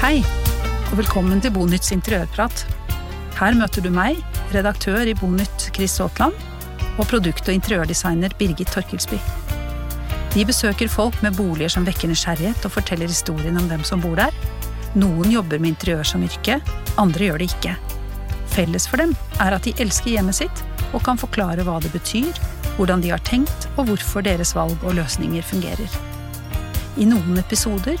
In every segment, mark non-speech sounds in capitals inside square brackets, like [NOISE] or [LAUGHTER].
Hei, og velkommen til Bonytts interiørprat. Her møter du meg, redaktør i Bonytt Chris Aatland, og produkt- og interiørdesigner Birgit Torkelsby. Vi besøker folk med boliger som vekker nysgjerrighet, og forteller historien om dem som bor der. Noen jobber med interiør som yrke, andre gjør det ikke. Felles for dem er at de elsker hjemmet sitt og kan forklare hva det betyr, hvordan de har tenkt og hvorfor deres valg og løsninger fungerer. I noen episoder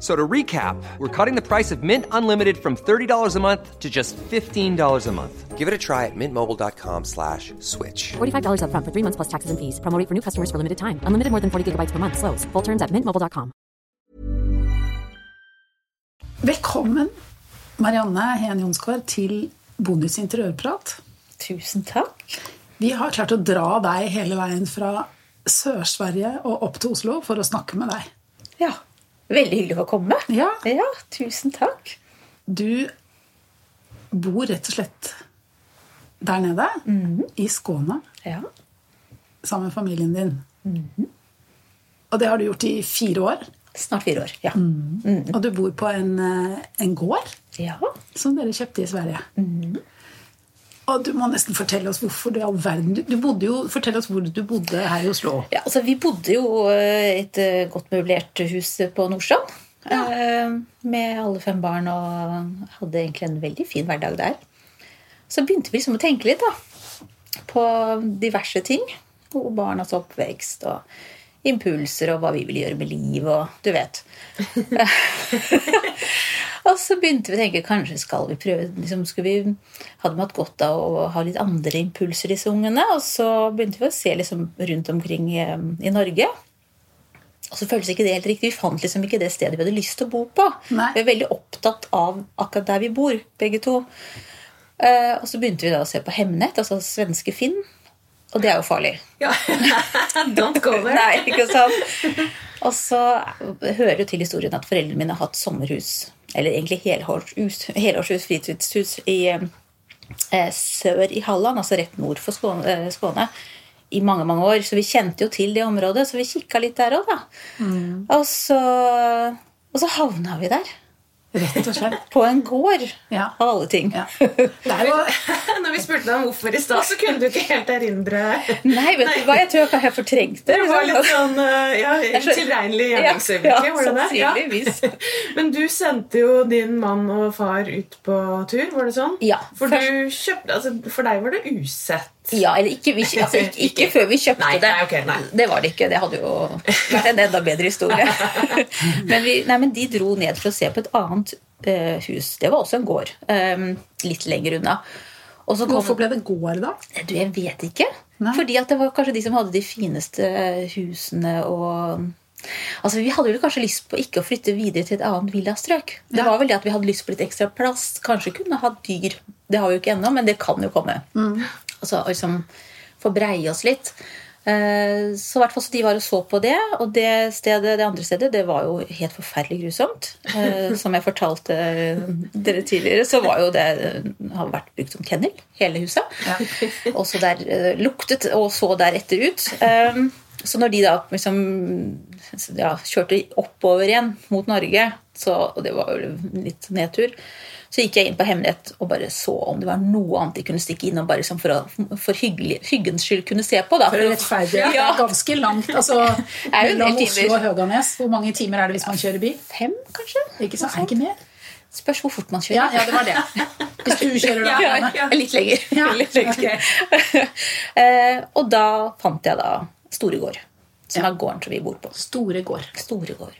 F- So to recap, we're cutting the price of Mint Unlimited from $30 a month to just $15 a month. Give it a try at mintmobile.com slash switch. $45 upfront for three months plus taxes and fees. Promo rate for new customers for limited time. Unlimited more than 40 gigabytes per month. Slows. Full terms at mintmobile.com. Velkommen, Marianne Heen Jonsgaard, til Bonus interiørprat. Tusen takk. Vi har klart å dra deg hele veien fra Sør-Sverige og opp til Oslo for å snakke med deg. Ja, Veldig hyggelig å få komme. Ja. ja, tusen takk. Du bor rett og slett der nede, i Skåne, Ja. sammen med familien din. Og det har du gjort i fire år. Snart fire år. Ja. Og du bor på en, eh, en gård ja. som dere kjøpte i Sverige. Og du må nesten fortelle oss hvorfor du i all verden du, bodde jo, Fortell oss hvor du bodde her i Oslo. Ja, altså Vi bodde jo et eh, godt møblert hus på Nordstrand. Ja. Med alle fem barn og hadde egentlig en veldig fin hverdag der. Så begynte vi liksom å tenke litt da, på diverse ting. Og barnas oppvekst og impulser og hva vi ville gjøre med liv og du vet. [LAUGHS] og så begynte vi å tenke kanskje skal vi prøve liksom, skulle vi, Hadde vi hatt godt av å ha litt andre impulser, disse ungene? Og så begynte vi å se liksom, rundt omkring i, i Norge. Og så føltes ikke det helt riktig. Vi fant liksom ikke det stedet vi hadde lyst til å bo på. Nei. Vi er veldig opptatt av akkurat der vi bor, begge to. Uh, og så begynte vi da å se på Hemnet, altså svenske Finn. Og det er jo farlig. Ja. [LAUGHS] Don't go there. Nei, ikke sant? Og så hører jo til historien at foreldrene mine har hatt sommerhus, eller egentlig helårshus, helårshus fritidshus, i eh, sør i Halland, altså rett nord for Skåne, eh, Skåne, i mange mange år. Så vi kjente jo til det området, så vi kikka litt der òg, da. Og, så, og så havna vi der. Rett og slett. På en gård, Ja. av alle ting. Ja. Jo [LAUGHS] Når vi spurte deg om hvorfor i stad, så kunne du ikke helt erindre Nei, vet du hva, jeg tror jeg har fortrengt det. Det var liksom. litt sånn uh, ja, så- tilregnelig Ja, ja, var det det? sannsynligvis. [LAUGHS] Men du sendte jo din mann og far ut på tur, var det sånn? Ja, For, du kjøpte, altså, for deg var det usett. Ja, eller ikke, vi, altså, [LAUGHS] ikke, ikke før vi kjøpte Nei, det. nei, okay, nei. Det var det ikke. Det hadde jo vært en enda bedre historie. [LAUGHS] men, vi, nei, men de dro ned for å se på et annet uh, hus. Det var også en gård. Um, litt lenger unna. Og så kom, Hvorfor ble det gård, da? Du, jeg vet ikke. Nei. Fordi at det var kanskje de som hadde de fineste husene og Altså, Vi hadde vel kanskje lyst på ikke å flytte videre til et annet villastrøk. Det Ja. var vel det at vi hadde lyst på litt ekstra plass. Kanskje kunne ha dyr. Det har vi jo ikke ennå, men det kan jo komme. Altså liksom få breie oss litt. Eh, Så i hvert fall så de var og så på det, og det, stedet, det andre stedet det var jo helt forferdelig grusomt. Eh, [LAUGHS] Som jeg fortalte dere tidligere, så var jo det har vært brukt som kennel, hele huset. [LAUGHS] Og så der eh, luktet og så deretter ut. Eh, Så når de da liksom ja, kjørte oppover igjen mot Norge, så, og det var jo litt nedtur, så gikk jeg inn på Hemnet og bare så om det var noe annet de kunne stikke inn og bare for, å, for hyggelig, hyggens skyld kunne se på. da. For å Ja. Det Ja. er ganske langt. Altså, [LAUGHS] mellom Oslo og Høganes. Hvor mange timer er det hvis man kjører bil? Fem, kanskje? Ikke sant? Er ikke mer? Spørs hvor fort man kjører. ja, det var det. Hvis du kjører da. [LAUGHS] Ja, ja, litt lenger. Ja, [LAUGHS] litt lenger. Okay. og da fant jeg da Storegård, som er gården som vi bor på. Store gård. Storegård.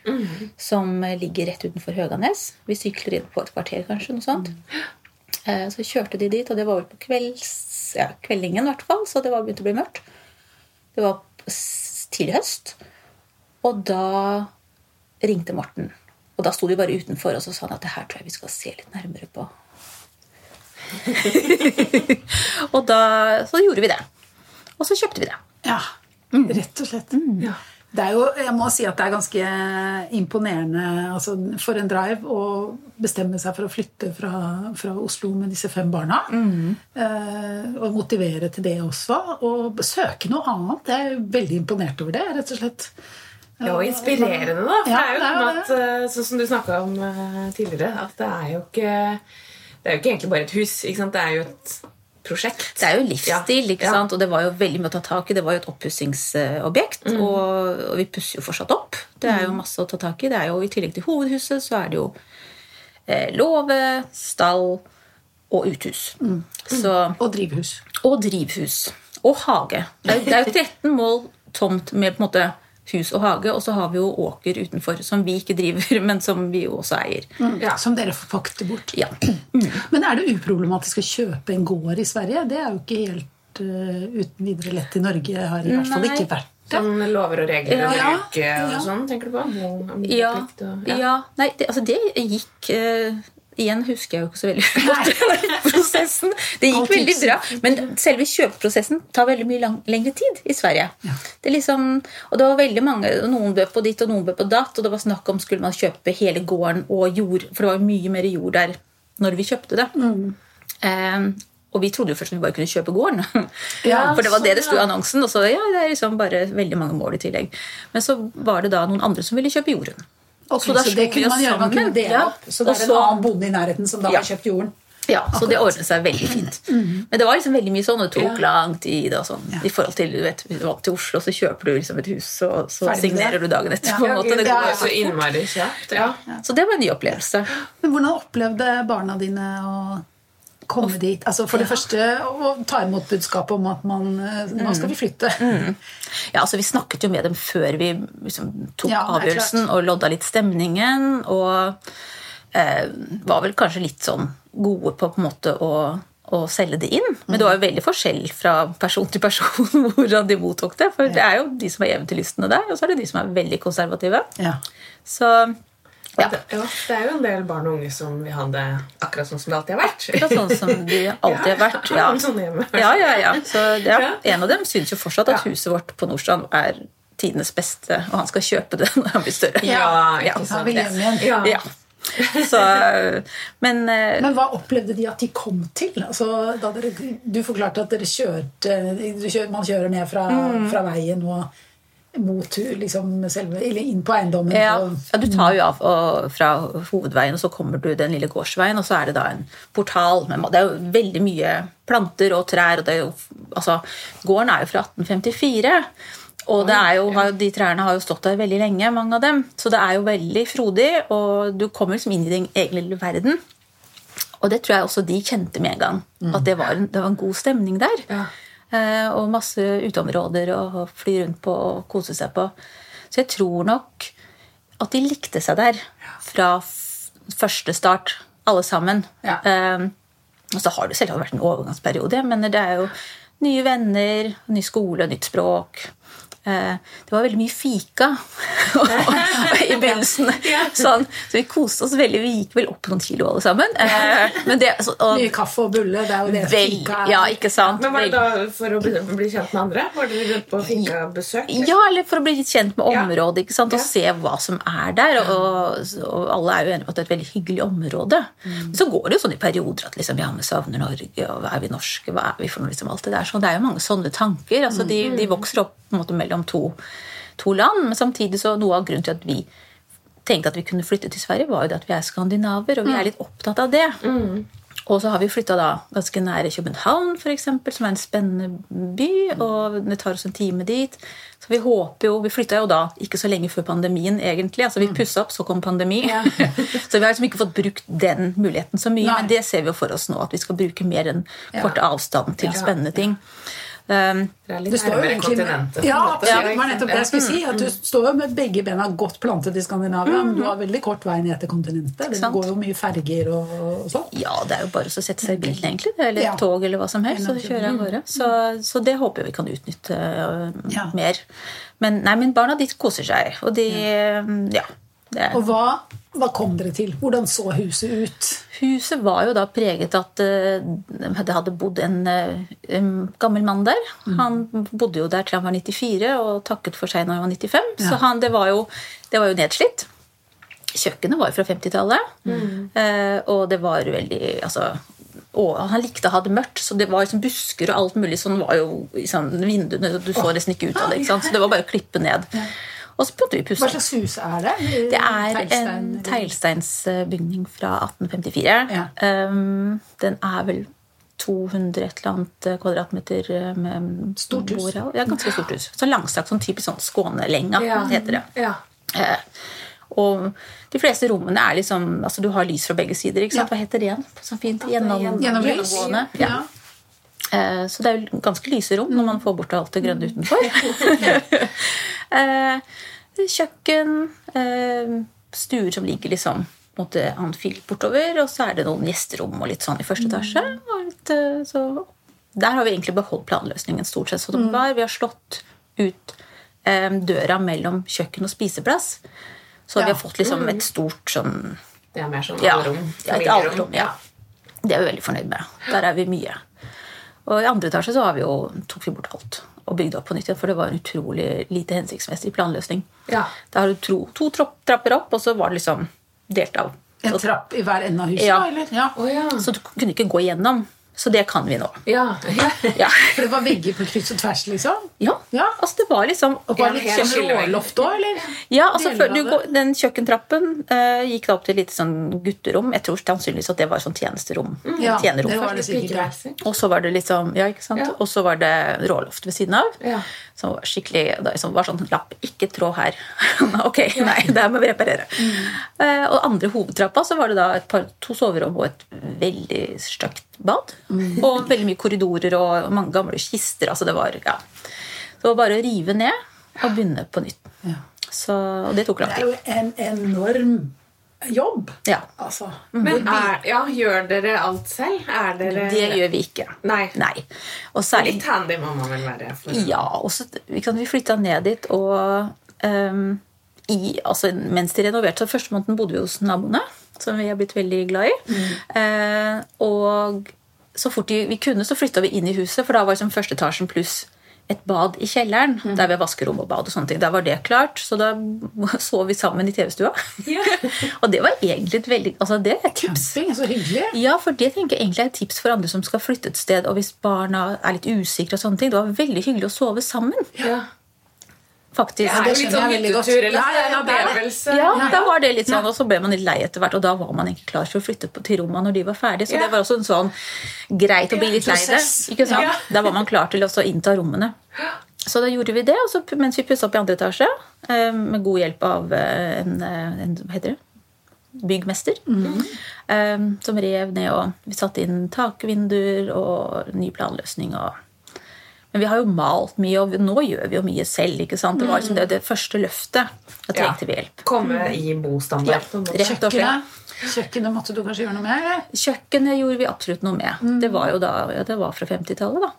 Som ligger rett utenfor Høganes. Vi sykler inn på et kvarter, kanskje. noe sånt. Mm. Så kjørte de dit, og det var vel på kvelds, ja, kveldingen, i hvert fall, så det var begynt å bli mørkt. Det var tidlig høst. Og da ringte Morten. Og da sto de bare utenfor, og så sa han at det her tror jeg vi skal se litt nærmere på. [LAUGHS] [LAUGHS] og da så gjorde vi det. Og så kjøpte vi det. Ja, rett og slett. Ja. Det er jo, jeg må si at det er ganske imponerende altså, for en drive å bestemme seg for å flytte fra, fra Oslo med disse fem barna. Eh, og motivere til det også. Og søke noe annet. Jeg er veldig imponert over det, rett og slett. Ja, og inspirerende, da. For Ja, det er jo det er noe at, eh, sånn som du snakka om eh, tidligere, at det er jo ikke Det er jo ikke egentlig bare et hus. ikke sant? Det er jo et prosjekt. Det er jo livsstil, Ja. ikke sant? og det var jo veldig mye å ta tak i. Det var jo et oppussingsobjekt, og, og vi pusser jo fortsatt opp. Det er jo masse å ta tak i. Det er jo I tillegg til hovedhuset så er det jo eh, låve, stall og uthus. Så, Og drivhus. og drivhus. Og hage. Det er, det er jo 13 mål tomt med på en måte hus og hage, og så har vi jo åker utenfor som vi ikke driver, [LAUGHS] men som vi jo også eier. Ja. Som dere får fakte bort. Ja. [CLEARS THROAT] Men er det uproblematisk å kjøpe en gård i Sverige? Det er jo ikke helt uh, uten videre lett i Norge. Har i hvert fall ikke vært. Sånn lover og regler og Ja. bruk og Ja. sånn, tenker du på? Ja, ja. Nei, det, altså det gikk eh, Igjen husker jeg jo ikke så veldig godt prosessen. Det gikk veldig bra. Men selve kjøpeprosessen tar veldig mye lang, lengre tid i Sverige. Det er liksom, og det var veldig mange, Noen bød på ditt og noen bød på datt. Og det var snakk om skulle man kjøpe hele gården og jord, for det var mye mer jord der når vi kjøpte det. Eh, og vi trodde jo først at vi bare kunne kjøpe gården. [LAUGHS] Ja, for det var det det sånn, sto i annonsen. Og så ja, det er liksom bare veldig mange mål i tillegg. Men så var det da noen andre som ville kjøpe jorden. Ok, Så så, det kunne man gjøre. Man kunne dele Ja. opp. Så det er en annen bonde i nærheten som da Ja. har kjøpt jorden. Ja, Så det ordnet seg veldig fint. Men det var liksom veldig mye sånn, det tok lang tid. og sånn. I forhold til, du vet, til Oslo, så kjøper du liksom et hus, og så Ferdig signerer det. du dagen etter. Ja. på en måte. Det går så innmari kjapt. Ja. Så det var en ny opplevelse. Men hvordan opplevde barna dine å komme dit? Altså For det første å ta imot budskapet om at man, eh, nå skal vi flytte. Ja, altså Vi snakket jo med dem før vi liksom, tok Ja, avgjørelsen og lodda litt stemningen. Og eh, var vel kanskje litt sånn gode på på en måte å, å selge det inn. Men det var jo veldig forskjell fra person til person [LAUGHS] hvordan de mottok det. For det er jo de som er eventyrlystne der, og så er det de som er veldig konservative. Ja. Så ja, Det, ja, det er jo en del barn og unge som vil ha det akkurat sånn som det alltid har vært. akkurat sånn som de [LAUGHS] alltid har vært. Ja. [LAUGHS] Sånn. Ja, ja, ja. Så det, Ja. En av dem syns jo fortsatt at Ja. huset vårt på Nordstrand er tidenes beste, og han skal kjøpe det [LAUGHS] når han blir større. Ja, Ja, ikke sant. Han vil hjem igjen. Ja. Ja. Så, men eh, Men hva opplevde de at de kom til? Altså, da dere, du forklarte at dere kjørte kjør, Man kjører ned fra, Mm. fra veien og mot liksom, selve, eller inn på eiendommen. ja, og- ja, Du tar jo av og, fra hovedveien, og så kommer du den lille gårdsveien, og så er det da en portal. Med, det er jo veldig mye planter og trær. og det er jo, altså, Gården er jo fra 1854. Og det er jo, de trærne har jo stått der veldig lenge, mange av dem. Så det er jo veldig frodig, og du kommer liksom inn i din egen lille verden. Og det tror jeg også de kjente med en gang. At det var en, det var en god stemning der. Ja. Eh, og masse uteområder å fly rundt på og kose seg på. Så jeg tror nok at de likte seg der fra første start, alle sammen. Ja. Eh, og så har det selvsagt vært en overgangsperiode. men det er jo nye venner, ny skole, nytt språk. Eh, det var veldig mye fika [LAUGHS] i begynnelsen. Sånn, så vi koste oss veldig. Vi gikk vel opp noen kilo alle sammen. Eh, men det, så, og, Mye kaffe og bulle, det er jo det vel, fika er. ja, ikke sant? Men var det da for å bli, bli kjent med andre? Var dere rundt på fikabesøk? Ja, eller for å bli litt kjent med området ikke sant? og se hva som er der. Og, og alle er jo enige om at det er et veldig hyggelig område. Mm. Men så går det jo sånn i perioder at liksom, ja, vi savner Norge, og er vi norske, hva er vi for noe? Liksom, alt det, der. Så det er jo mange sånne tanker. Altså, de, Mm. de vokser opp måte mellom to, to land, men samtidig så noe av grunnen til at vi tenkte at vi kunne flytte til Sverige, var jo det at vi er skandinaver, og vi Mm. er litt opptatt av det. Og så har vi flytta ganske nære København, for eksempel, som er en spennende by. Og det tar oss en time dit. Så vi håper jo Vi flytta jo da ikke så lenge før pandemien, egentlig. Altså Vi pussa opp, så kom pandemi. [LAUGHS] så vi har liksom ikke fått brukt den muligheten så mye. Nei. Men det ser vi jo for oss nå, at vi skal bruke mer enn kort avstand til spennende ting. Um, Det er litt Det står jo nærmere egentlig kontinentet. på Ja, absolutt. Det var nettopp det jeg skulle si. Mm. At du står jo med begge bena godt plantet i Skandinavia, men du har veldig kort vei ned til kontinentet. Det går jo mye ferger og, og sånn. ja, det er jo bare å sette seg i bilen, egentlig. Eller Ja. tog, eller hva som helst. Så kjører jeg av gårde. Så, så det håper jeg vi kan utnytte uh, Ja. mer. Men, nei, men barna de koser seg. Og de Ja. Det, Og hva, hva kom dere til? Hvordan så huset ut? Huset var jo da preget av at eh, det hadde bodd en, eh, en gammel mann der. Han bodde jo der til han var 94 og takket for seg når han var 95. Så han, det, var jo, det var jo nedslitt. Kjøkkenet var jo fra 50-tallet. Mm. og det var veldig altså, og han likte å ha det mørkt, så det var liksom busker og alt mulig sånn var jo sånn, vinduene, Du så nesten ikke ut av det. ikke sant? Så det var bare å klippe ned. Og så bodde vi å pusse. Hva slags hus er det? Det er en Teglstein- teglsteinsbygning fra 1854. Ja. Um, den er vel 200 et eller annet kvadratmeter eh, med Stort hus. Ja, ganske stort hus. Så langstrakt, sånn typisk sånn Skånelenga, heter det. Ja. Uh, og de fleste rommene er liksom altså Du har lys fra begge sider. ikke sant? Hva heter det igjen? Så fint gjennom, Gjennomlys? gjennomgående. Ja. Eh, Så det er jo ganske lyse rom når man får bort alt det grønne utenfor. [LAUGHS] [LAUGHS] Eh, Kjøkken, eh, stuer som ligger liksom måte anfilt bortover, og så er det noen gjesterom og litt sånn i første etasje. Og litt, eh, så der har vi egentlig beholdt planløsningen stort sett som den var. Vi har slått ut eh, døra mellom kjøkken og spiseplass. Så vi har fått liksom et stort sånn Det er mer sånn ja, rom? ja, et alrom. Ja. Det er vi veldig fornøyd med. Der er vi mye. Og i andre etasje så har vi jo, tok vi bort alt og bygde opp på nytt igjen, for det var en utrolig lite hensiktsmessig planløsning. Ja. Da har du to, to trapper opp, og så var det liksom delt av. En trapp i hver ende av huset? Ja. eller? Ja. Oh, ja. Så du kunne ikke gå igjennom. Så det kan vi nå. Ja. ja. [LAUGHS] For det var vegger på kryss og tvers, liksom? Ja, Ja. altså det var liksom Og var det litt sånn råloft òg, eller? Ja, altså før du går, Den kjøkkentrappen uh, gikk da opp til et lite sånn gutterom. Jeg tror sannsynligvis at det var sånn tjenesterom. Ja, Tjenerom. det var det sikkert. Og så var det liksom, ja, ikke sant? Ja. Og så var det råloft ved siden av. Ja. Som var skikkelig, som var sånn lapp, ikke trå her. [LAUGHS] ok, nei, det her må vi reparere. Eh, og andre hovedtrappa så var det da par, to soverom og et veldig stygt bad. Og veldig mye korridorer og mange gamle kister. altså det var, ja. Det var bare å rive ned og begynne på nytt. Så, og det tok lang Det er jo en enorm jobb. Ja, Altså. Men er, ja, gjør dere alt selv? Er dere Det gjør vi ikke. Nei. Nei. Og særlig Litt handy må man vel være. For... Ja, og så, ikke vi flytta ned dit, og um, i, altså, mens de renoverte, så første måneden bodde vi hos naboene, som vi har blitt veldig glad i. Eh, og så fort vi, vi kunne, så flytta vi inn i huset, for da var liksom første etasjen pluss et bad i kjelleren, der vi har vaskerom og bad. og sånne ting. Der var det klart, så da [LAUGHS] sov vi sammen i TV-stua. [LAUGHS] og det var egentlig et veldig altså det er et tips. Camping, så hyggelig. Ja, for det tenker jeg egentlig er et tips for andre som skal flytte et sted. Og hvis barna er litt usikre og sånne ting. Det var veldig hyggelig å sove sammen. Ja. Faktisk. Det er litt sånn hyttetur eller Ja, ja, ja, en det opplevelse. Ja, da var det litt sånn, og så ble man litt lei etter hvert, og da var man egentlig klar for å flytte til rommene når de var ferdige. Så Ja. det var også en sånn greit å bli litt lei det. Ja. Da var man klar til å innta rommene. Så da gjorde vi det, og så, mens vi pussa opp i andre etasje, eh, med god hjelp av eh, en, eh, en Hva heter det? Byggmester. eh, Som rev ned, og vi satte inn takvinduer og ny planløsning. og men vi har jo malt mye, og nå gjør vi jo mye selv. ikke sant? Det var liksom det, det første løftet. Da Ja. trengte vi hjelp. Komme i bostandard. Ja, rett og slett. Kjøkkenet. Måtte du kanskje gjøre noe med? eller? Kjøkkenet gjorde vi absolutt noe med. Det var jo da, ja, det var fra 50-tallet, da.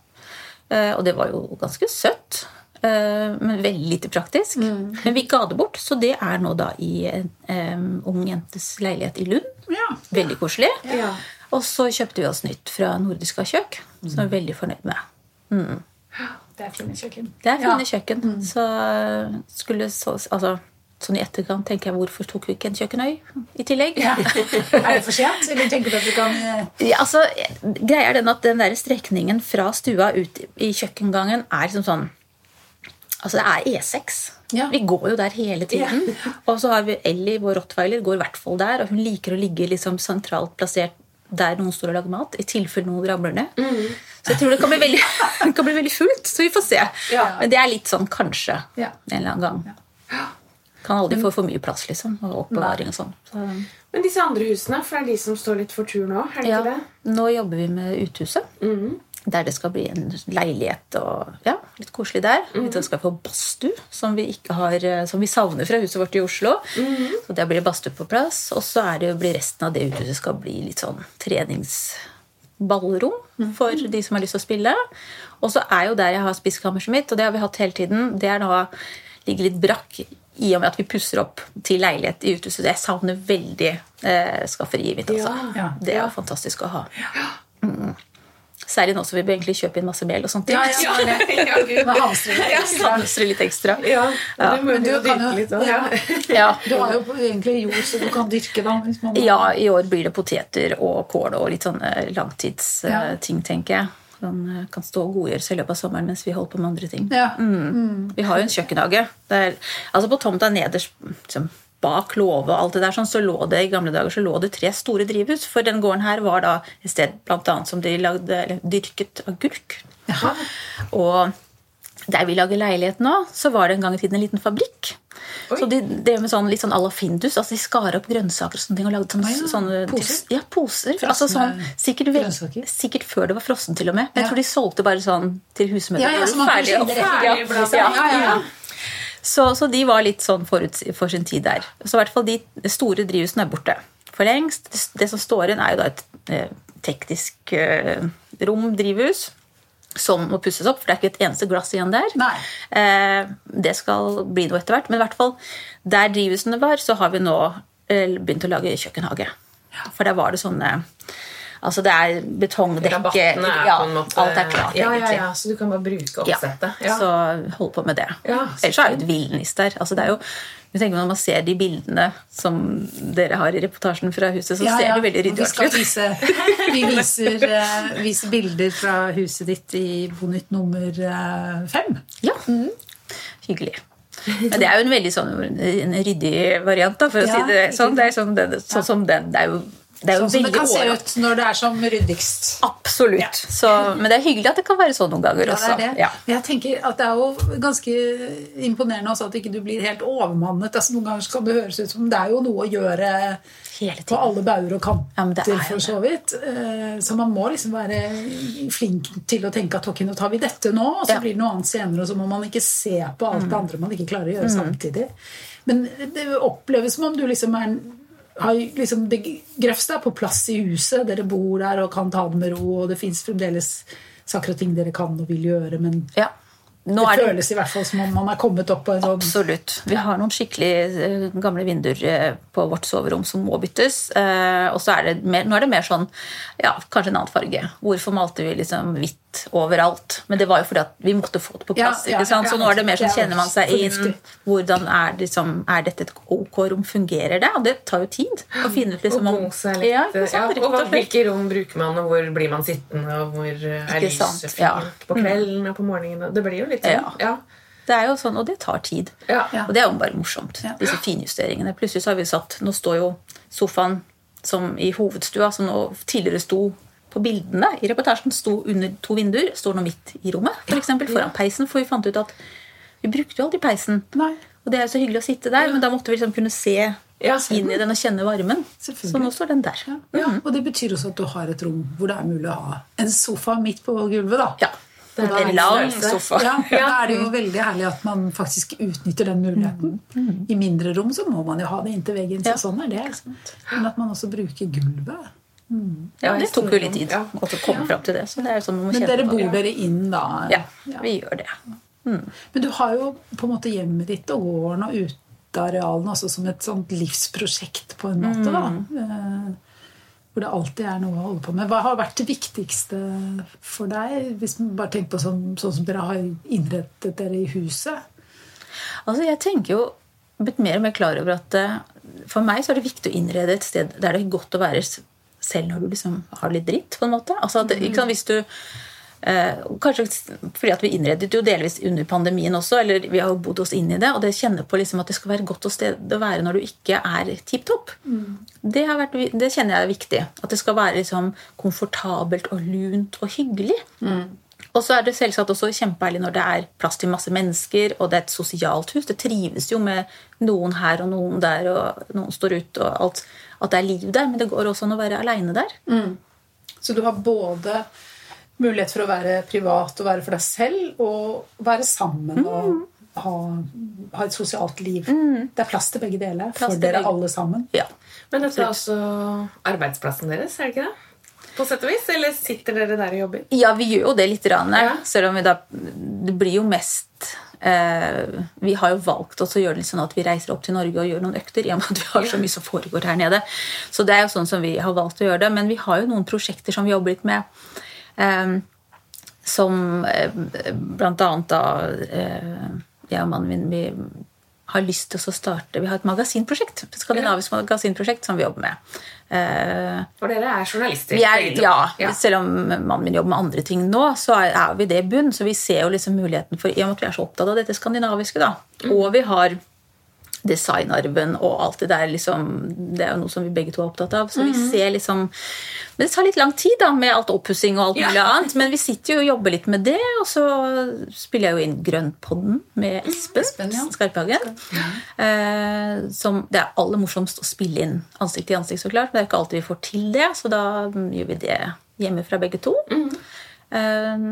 Eh, og det var jo ganske søtt. eh, men veldig lite praktisk. Men vi ga det bort, så det er nå da i en um, ung jentes leilighet i Lund. Ja. Veldig koselig. Ja. Og så kjøpte vi oss nytt fra Nordiska kjøk, som vi er veldig fornøyd med. Det er fine kjøkken. Det er fine Ja. kjøkken. Så skulle så, altså, sånn i etterkant tenker jeg hvorfor tok vi ikke en kjøkkenøy i tillegg? Ja. Er det for sent, eller tenker du at du kan eh, Ja, altså, greia er den at den der strekningen fra stua ut i kjøkkengangen er liksom sånn Altså, det er E6. Ja. Vi går jo der hele tiden. [LAUGHS] Og så har vi Ellie, vår rottweiler, går i hvert fall der. Og hun liker å ligge liksom sentralt plassert der noen står og lager mat, i tilfelle noen ramler ned. Så jeg tror det kan bli veldig, [LAUGHS] kan bli veldig fullt. Så vi får se. Ja. Men det er litt sånn kanskje Ja. en eller annen gang. Kan aldri få for mye plass, liksom. Og oppbevaring og sånn. Så, Men disse andre husene, for det er de som står litt for tur nå? er det ja, ikke det? nå jobber vi med uthuset. Der det skal bli en leilighet og ja, litt koselig der. Vi skal få badstue, som vi, ikke har, eh, som vi savner fra huset vårt i Oslo. Så der blir badstue på plass. Og så er det, blir resten av det uthuset skal bli litt sånn treningsballrom for de som har lyst til å spille. Og så er jo der jeg har spiskammerset mitt, og det har vi hatt hele tiden, det er nå ligger litt brakk i og med at vi pusser opp til leilighet i uthuset. Jeg savner veldig eh, skafferiet mitt. Altså. Ja. Ja. Det er fantastisk å ha. Mm. Særlig nå som vi bør egentlig kjøpe inn masse mel og sånt. Ja, ja, ja. [LAUGHS] Ja, Gud. Med hamstring. Ja, hamstre litt ekstra. Ja, Men du jo kan dyrke jo litt ja. [LAUGHS] Ja. Du har jo egentlig jord, så du kan dyrke da. Hvis man ja, i år blir det poteter og kål og litt sånne langtidsting, Ja. tenker jeg. Som eh, kan stå og godgjøre seg i løpet av sommeren mens vi holder på med andre ting. Ja. Vi har jo en kjøkkenhage. Der, altså på tomta nederst liksom, bak låve og alt det der, sånn, så lå det i gamle dager så lå det tre store drivhus. For den gården her var da et sted blant annet som de lagde, eller, dyrket agurk. Jaha. Og der vi lager leilighet nå, så var det en gang i tiden en liten fabrikk. Så de drev med sånn, litt sånn à la Findus. altså De skar opp grønnsaker og sånne ting og lagde sånne, ja, sånne poser? Ja, poser. Frosne altså sånn, sikkert, vel- sikkert før det var frossen, til og med. Jeg tror de solgte bare sånn til husmødre. Ja, ja, så ferdig, Ferdig- ja, Ja, ja, ja. så, så de var litt sånn forut for sin tid der. Så i hvert fall de store drivhusene er borte for lengst. Det, det som står igjen, er jo da et eh, teknisk eh, rom, drivhus, som må pusses opp, for det er ikke et eneste glass igjen der. Eh, det skal bli noe etter hvert, men i hvert fall der drivhusene var, så har vi nå eh, begynt å lage kjøkkenhage. For der var det sånne Altså det er betongdekke Rabattene er ja, på en måte Alt er klart, ja, ja, egentlig. ja, Så du kan bare bruke oppsettet. Ja. så hold på med det. Ja, Ellers så er det jo et villnis der. Altså, det er jo, jeg tenker Når man ser de bildene som dere har i reportasjen fra huset, så Ja, ser ja. det veldig ryddig Vi ut. vise, vi viser, uh, viser bilder fra huset ditt i Bonytt nummer uh, fem. Ja. Hyggelig. Men det er jo en veldig sånn en ryddig variant, da, for å Ja, si det sånn. Det er sånn, det, sånn som den. Det er jo, det er jo Sånn som det kan se ut når det er som ryddigst. Absolutt. Så, men det er hyggelig at det kan være sånn noen ganger Ja, også. det er det. Ja. Jeg tenker at det er jo ganske imponerende også at ikke du blir helt overmannet. Altså, noen ganger kan det høres ut som det er jo noe å gjøre på alle bauger og Ja, kanter, ja, for så vidt. Eh, Så man må liksom være flink til å tenke at ok, nå tar vi dette nå, og så Ja. Mm. blir det noe annet senere, og så må man ikke se på alt det andre man ikke klarer å gjøre samtidig. Men det oppleves som om du liksom er har liksom grøvste er på plass i huset. Dere bor der og kan ta det med ro, og det fins fremdeles saker og ting dere kan og vil gjøre, men Ja. Det er det føles i hvert fall som om man er kommet opp på en sånn Absolutt. Vi har noen skikkelig eh, gamle vinduer eh, på vårt soverom som må byttes. Eh, og så er det mer, nå er det mer sånn ja, kanskje en annen farge. Hvorfor malte vi liksom hvitt overalt? Men det var jo fordi at vi måtte få det på plass. ja, ikke sant? Så nå er det mer sånn er kjenner man seg inn. Hvordan er, liksom, er dette et ok rom? Fungerer det? Og det tar jo tid å finne ut liksom om. Ja, ja, og og hvilke rom bruker man, og hvor blir man sittende, og hvor eh, er lyset fint ja. på kvelden og på morgenen? Det blir jo litt sånn. Ja. Ja. Det er jo sånn, og det tar tid. Ja. Ja. Og det er jo bare morsomt. Ja. Disse finjusteringene. Plutselig så har vi satt Nå står jo sofaen som i hovedstua, som nå tidligere sto på bildene i reportasjen, sto under to vinduer, står nå midt i rommet. For eksempel foran peisen, for vi fant ut at vi brukte jo aldri peisen. Nei. Og det er jo så hyggelig å sitte der, men da måtte vi liksom kunne se Ja. inn i den og kjenne varmen. Så nå står den der. Ja, Og det betyr også at du har et rom hvor det er mulig å ha en sofa midt på gulvet. da. Ja. Det er En lang sofa. Ja, Da er det jo veldig herlig at man faktisk utnytter den muligheten. I mindre rom så må man jo ha det inntil veggen, så Ja. sånn er det. Men at man også bruker gulvet. Ja, det tok jo litt tid Ja. å komme fram til det. Så det er sånn man må Men dere på. bor dere inn, da? Ja, vi gjør det. Men du har jo på en måte hjemmet ditt og gården og utearealene også som et sånt livsprosjekt på en måte. da. Eh, Hvor det alltid er noe å holde på med. Hva har vært det viktigste for deg? Hvis man bare tenker på sånn, sånn som dere har innrettet dere i huset. Altså, jeg tenker jo blitt mer og mer klar over at eh, for meg så er det viktig å innrede et sted der det er godt å være selv når du liksom har litt dritt, på en måte. Altså, at, ikke sant, hvis du eh, Kanskje fordi at vi innredet jo delvis under pandemien også, eller vi har jo bodd oss inn i det, og det kjenner på liksom at det skal være godt å sted å være når du ikke er tipp topp. Det, har vært vi- det kjenner jeg er viktig. At det skal være liksom komfortabelt og lunt og hyggelig. Og så er det selvsagt også kjempeherlig når det er plass til masse mennesker, og det er et sosialt hus. Det trives jo med noen her og noen der, og noen står ute og alt. At det er liv der, men det går også an å være aleine der. Så du har både mulighet for å være privat og være for deg selv, og være sammen og ha, ha et sosialt liv. Det er plass til begge deler Plass for dere begge. alle sammen. Ja. Men dette er også arbeidsplassen deres, er det ikke det? På sett og vis? Eller sitter dere der og jobber? Ja, vi gjør jo det litt, rann, Ja. selv om vi da Det blir jo mest Eh, vi har jo valgt oss å gjøre det litt sånn at vi reiser opp til Norge og gjør noen økter. i og med at vi har så mye som foregår her nede. Så det er jo sånn som vi har valgt å gjøre det. Men vi har jo noen prosjekter som vi jobber litt med. Eh, som eh, blant annet da eh, Jeg og mannen min vi har lyst til å starte Vi har et magasinprosjekt. Et skandinavisk magasinprosjekt som vi jobber med. Eh, For dere er journalister. vi er, ja, ja, Selv om mannen min jobber med andre ting nå, så er, er vi det i bunn. Så vi ser jo liksom muligheten for I og med at vi er så opptatt av dette skandinaviske, da, og vi har designarven og alt det der liksom, Det er jo noe som vi begge to er opptatt av. Så vi ser liksom Men det tar litt lang tid da med alt oppussing og alt Ja. mulig annet. Men vi sitter jo og jobber litt med det, og så spiller jeg jo inn Grønnpodden med Espen, Espen, ja. Skarphagen. Eh, som, det er aller morsomst å spille inn ansikt til ansikt, så klart. Men det er ikke alltid vi får til det, så da mm, gjør vi det hjemme fra begge to. Eh,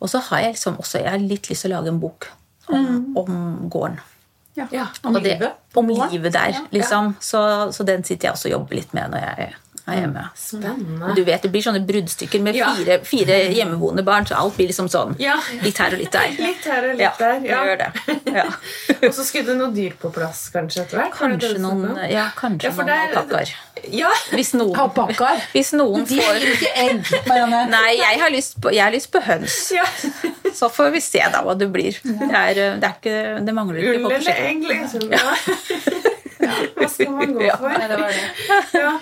og så har jeg liksom også jeg har litt lyst til å lage en bok om, om gården. Ja. Om livet. om livet der, liksom. Så, så den sitter jeg også og jobber litt med når jeg er hjemme. Spennende. Du vet, Det blir sånne bruddstykker med Ja. fire, fire hjemmeboende barn, så alt blir liksom sånn. Ja. Litt her og litt der. Litt her og litt ja, der. Ja. gjør det. Ja. [LAUGHS] Og så skulle det noe dyr på plass, kanskje, etter hvert? Kanskje noen, snakket ja, kanskje Ja, noen der- alpakkaer. Ja. Hvis noen, Alpakkaer. hvis noen De får gir ikke egg, Marianne. [LAUGHS] Nei, jeg har lyst på, jeg har lyst på høns. ja. Så får vi se da hva det blir. Det, er, det, er ikke, det mangler ikke Ull eller egg, liksom. Ja. [LAUGHS] Hva skal man gå Ja, for? nei, det var det. Ja.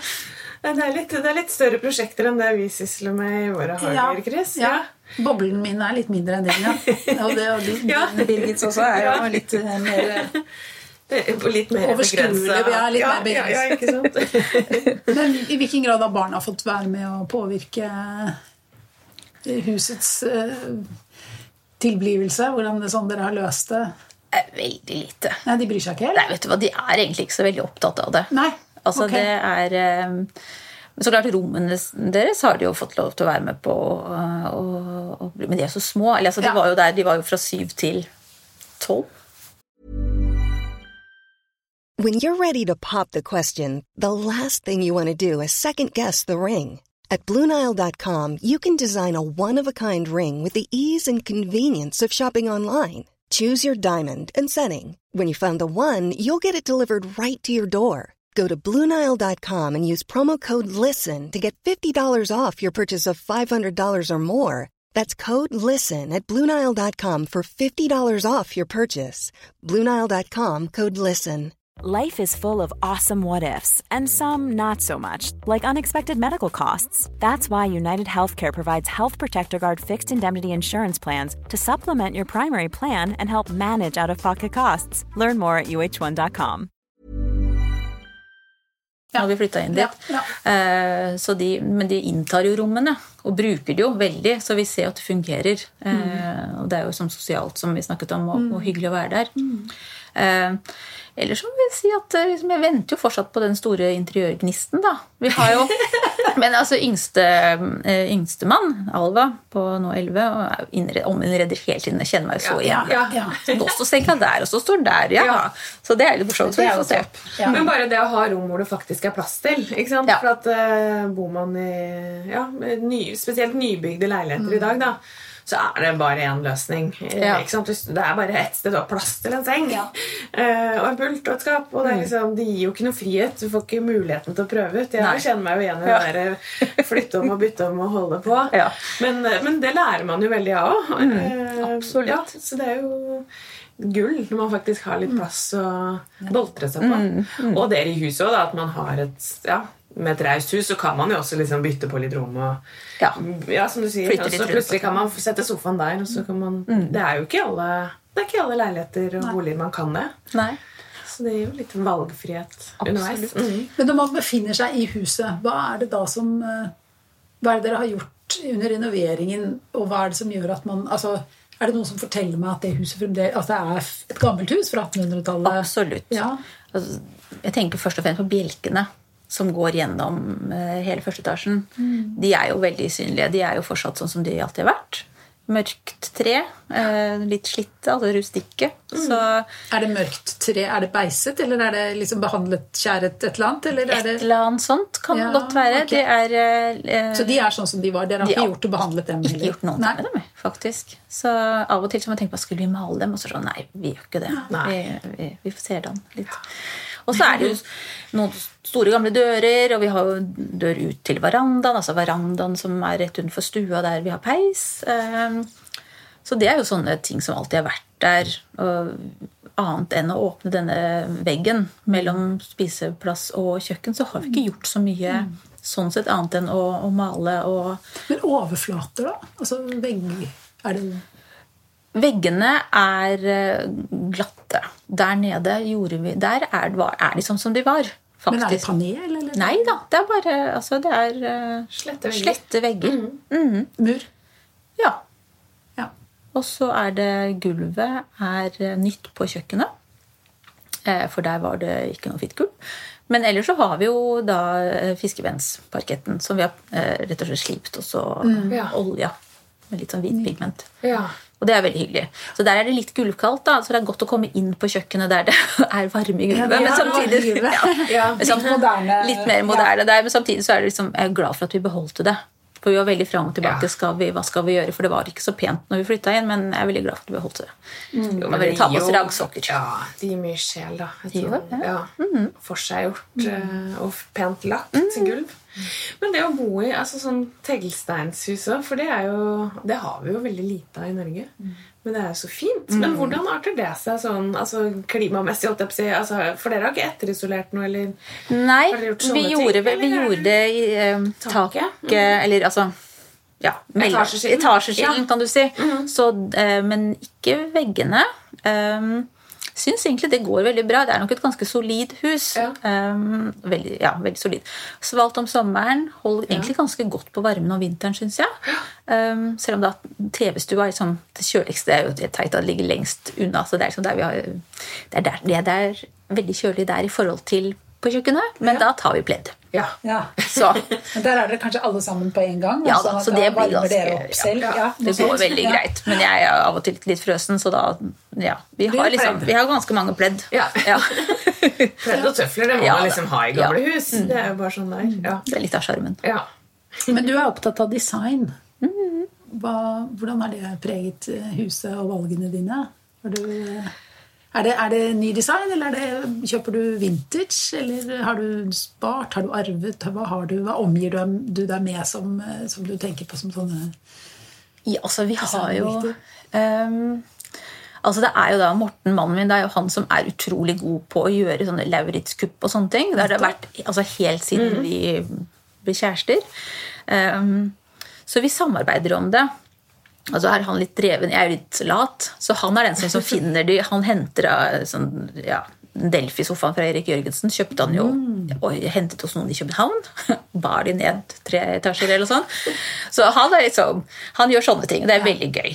Det er, litt, det er litt større prosjekter enn det vi sysler med i våre hager, Chris. Ja. Boblen min er litt mindre enn din, ja. [LAUGHS] Og det og din, Ja. Birgits også er jo Ja. litt eh, mer eh, Det er på litt mer Overskuelig, er litt ja, mer begrenset. Ja, ja. [LAUGHS] Men i hvilken grad har barna fått være med å påvirke husets eh, tilblivelse? Hvordan det, sånn dere har løst det? Veldig lite. Nei, de bryr seg ikke helt? Nei, vet du hva, De er egentlig ikke så veldig opptatt av det. Nei, Altså, okay. det er eh, Så klart, rommene deres har de jo fått lov til å være med på. eh, Og, og, men de er så små. Eller, altså, de, var jo der, de var jo fra syv til tolv. When you're ready to pop the question, the last thing you want to do is second guess the ring. At Bluenile.com, you can design a one of a kind ring with the ease and convenience of shopping online. Choose your diamond and setting. When you find the one, you'll get it delivered right to your door. Go to Bluenile.com and use promo code LISTEN to get $50 off your purchase of $500 or more. That's code LISTEN at Bluenile.com for $50 off your purchase. Bluenile.com code LISTEN. Life is full of awesome what ifs, and some not so much, like unexpected medical costs. That's why United Healthcare provides Health Protector Guard fixed indemnity insurance plans to supplement your primary plan and help manage out of pocket costs. Learn more at uh1.com. Når vi flytta inn dit. Ja, Eh, så de, men de inntar jo rommene og bruker det jo veldig, så vi ser at det fungerer. Eh, og det er jo sånn sosialt som vi snakket om, og, og hyggelig å være der. Eh, ellers så vil jeg si at eh, liksom, jeg venter jo fortsatt på den store interiørgnisten, da. Vi har jo [LAUGHS] Men altså yngste, eh, yngstemann, Alva, på nå 11, og er jo innred- ominnreder hele tiden. Jeg kjenner meg jo så igjen. ja, ja. Nå står senga der, og så står der. Ja. Ja. Så det er litt morsomt. Er også. Ja. Men bare det å ha rom hvor det faktisk er plass til. ikke sant? Ja. For at uh, Bor man i ja, ny, spesielt nybygde leiligheter i dag, da, så er det bare én løsning. Ja. Ikke sant? Det er bare ett sted du har plass til en seng. Ja. [LAUGHS] eh, og en pult og et skap. Og det, er liksom, det gir jo ikke noe frihet. Du får ikke muligheten til å prøve ut. Jeg Nei. kjenner meg jo igjen i det der eh, flytte om og bytte om og holde på. [LAUGHS] Ja. Men, eh, men det lærer man jo veldig av òg. absolutt. Ja, så det er jo gull når man faktisk har litt plass å boltre seg på. Og det i huset òg, at man har et ja, med et raust hus så kan man jo også liksom bytte på litt rom. Og, Ja. ja, som du sier. Og så plutselig kan man sette sofaen der. Og så kan man, Det er jo ikke alle det er ikke alle leiligheter og boliger man kan det. Nei. Så det gir jo litt valgfrihet underveis. Mm. Men når man befinner seg i huset, hva er det da som eh, Hva er det dere har gjort under renoveringen, og hva er det som gjør at man altså, Er det noen som forteller meg at det huset fremdeles at det er et gammelt hus fra 1800-tallet? Absolutt. Ja. Altså, jeg tenker først og fremst på bjelkene som går gjennom eh, hele første etasjen. De er jo veldig synlige. De er jo fortsatt sånn som de alltid har vært. mørkt tre. eh, litt slitte, altså rustikke. Så Er det mørkt tre? Er det beiset, eller er det liksom behandlet skjæret et eller annet? Eller er et eller annet sånt kan Ja, godt være. Okay. De er eh, Så de er sånn som de var? Dere har De ikke gjort og behandlet dem? ikke gjort noe ting med dem, faktisk. Så av og til så må jeg tenke på skulle vi male dem, og så sånn nei, vi gjør ikke det. Vi, vi, vi ser dem litt. Og så er det jo noen store, gamle dører, og vi har jo dør ut til verandaen, altså verandaen som er rett utenfor stua der vi har peis. Ehm, Så det er jo sånne ting som alltid har vært der. Annet enn å åpne denne veggen mellom spiseplass og kjøkken, så har vi ikke gjort så mye sånn sett annet enn å, å male og Men overflater, da? Altså vegg... Er det Veggene er eh, glatte. Der nede gjorde vi Der er, er de sånn som de var. Faktisk. Men er det panel, eller? Nei da. Det er bare altså, det er eh, Slette vegger. slette vegger. Mur? Ja. Ja. Og så er det gulvet er eh, nytt på kjøkkenet. For der var det ikke noe fittgulv. Men ellers så har vi jo da fiskevennsparketten, som vi har rett og slett slipt og så Ja. olja med litt sånn hvit pigment. Ja. Og det er veldig hyggelig. Så der er det litt gulvkaldt, da, så det er godt å komme inn på kjøkkenet der det [LAUGHS] er varme i gulvet. Ja, men [LAUGHS] samtidig, ja, men samt- Litt mer moderne der, men samtidig så er det liksom, jeg er glad for at vi beholdte det. For vi var veldig fram og tilbake. Skal vi, hva skal vi gjøre? For det var ikke så pent når vi flytta inn, men jeg er veldig glad for at vi beholdt det. Jo, Men tar på oss raggsokker. Ja, det gir mye sjel, da. Jeg tror, ja. ja. Mm -hmm. Forseggjort eh, og pent lagt gulv. Men det å bo i altså sånn teglsteinshus òg, for det er jo Det har vi jo veldig lite av i Norge. Men det er jo så fint. Men hvordan arter det seg sånn altså klimamessig? Altså, for dere har ikke etterisolert noe, eller? Nei, vi gjorde, ting, vi, gjorde det i eh, taket? taket Eller altså ja, Etasjeskillen? Kan du si. Så, eh, men ikke veggene. Um, Syns egentlig det går veldig bra. Det er nok et ganske solid hus. Ja. Um, veldig, ja, veldig solid. Svalt om sommeren. Holder egentlig ganske godt på varmen om vinteren, syns jeg. Um, selv om da TV-stua er liksom det kjøligste. Det er jo det teit at det ligger lengst unna. så Det er, liksom der vi har, det er, der, det er veldig kjølig der i forhold til på kjøkkenet, men da tar vi pledd. Ja. Ja. Så [LAUGHS] Men der er dere kanskje alle sammen på en gang? Ja og da, så det da det blir ganske, dere opp selv? ja, Ja, det går veldig Ja. greit. Men jeg er av og til litt frøsen, så da Ja. Vi har, liksom, vi har ganske mange pledd. Ja. Ja. [LAUGHS] Pledd og tøfler det må Ja, man liksom ha i gamle hus. Det er jo bare sånn der. Ja. Det er litt av sjarmen. ja. Men du er opptatt av design. Mm. Hva, hvordan har det preget eh, huset og valgene dine? Har du, er, det, er det ny design, eller er det, kjøper du vintage? Eller har du spart? Har du arvet? Hva, har du, hva omgir du, deg med som, som du tenker på som sånne Ja, altså, vi har jo ehm, Altså, det er jo da Morten, mannen min, det er jo han som er utrolig god på å gjøre sånne Lauritz-kupp og sånne ting. Det har det vært altså, helt siden vi ble kjærester. Um, så vi samarbeider om det. Og så er han litt dreven, jeg er jo litt lat, så han er den som som finner de Han henter sånn, ja, Delfi-sofaen fra Erik Jørgensen kjøpte han jo og hentet hos noen i København. [LAUGHS] Bar de ned tre etasjer eller sånn. Så han er liksom, han gjør sånne ting. Det er veldig gøy.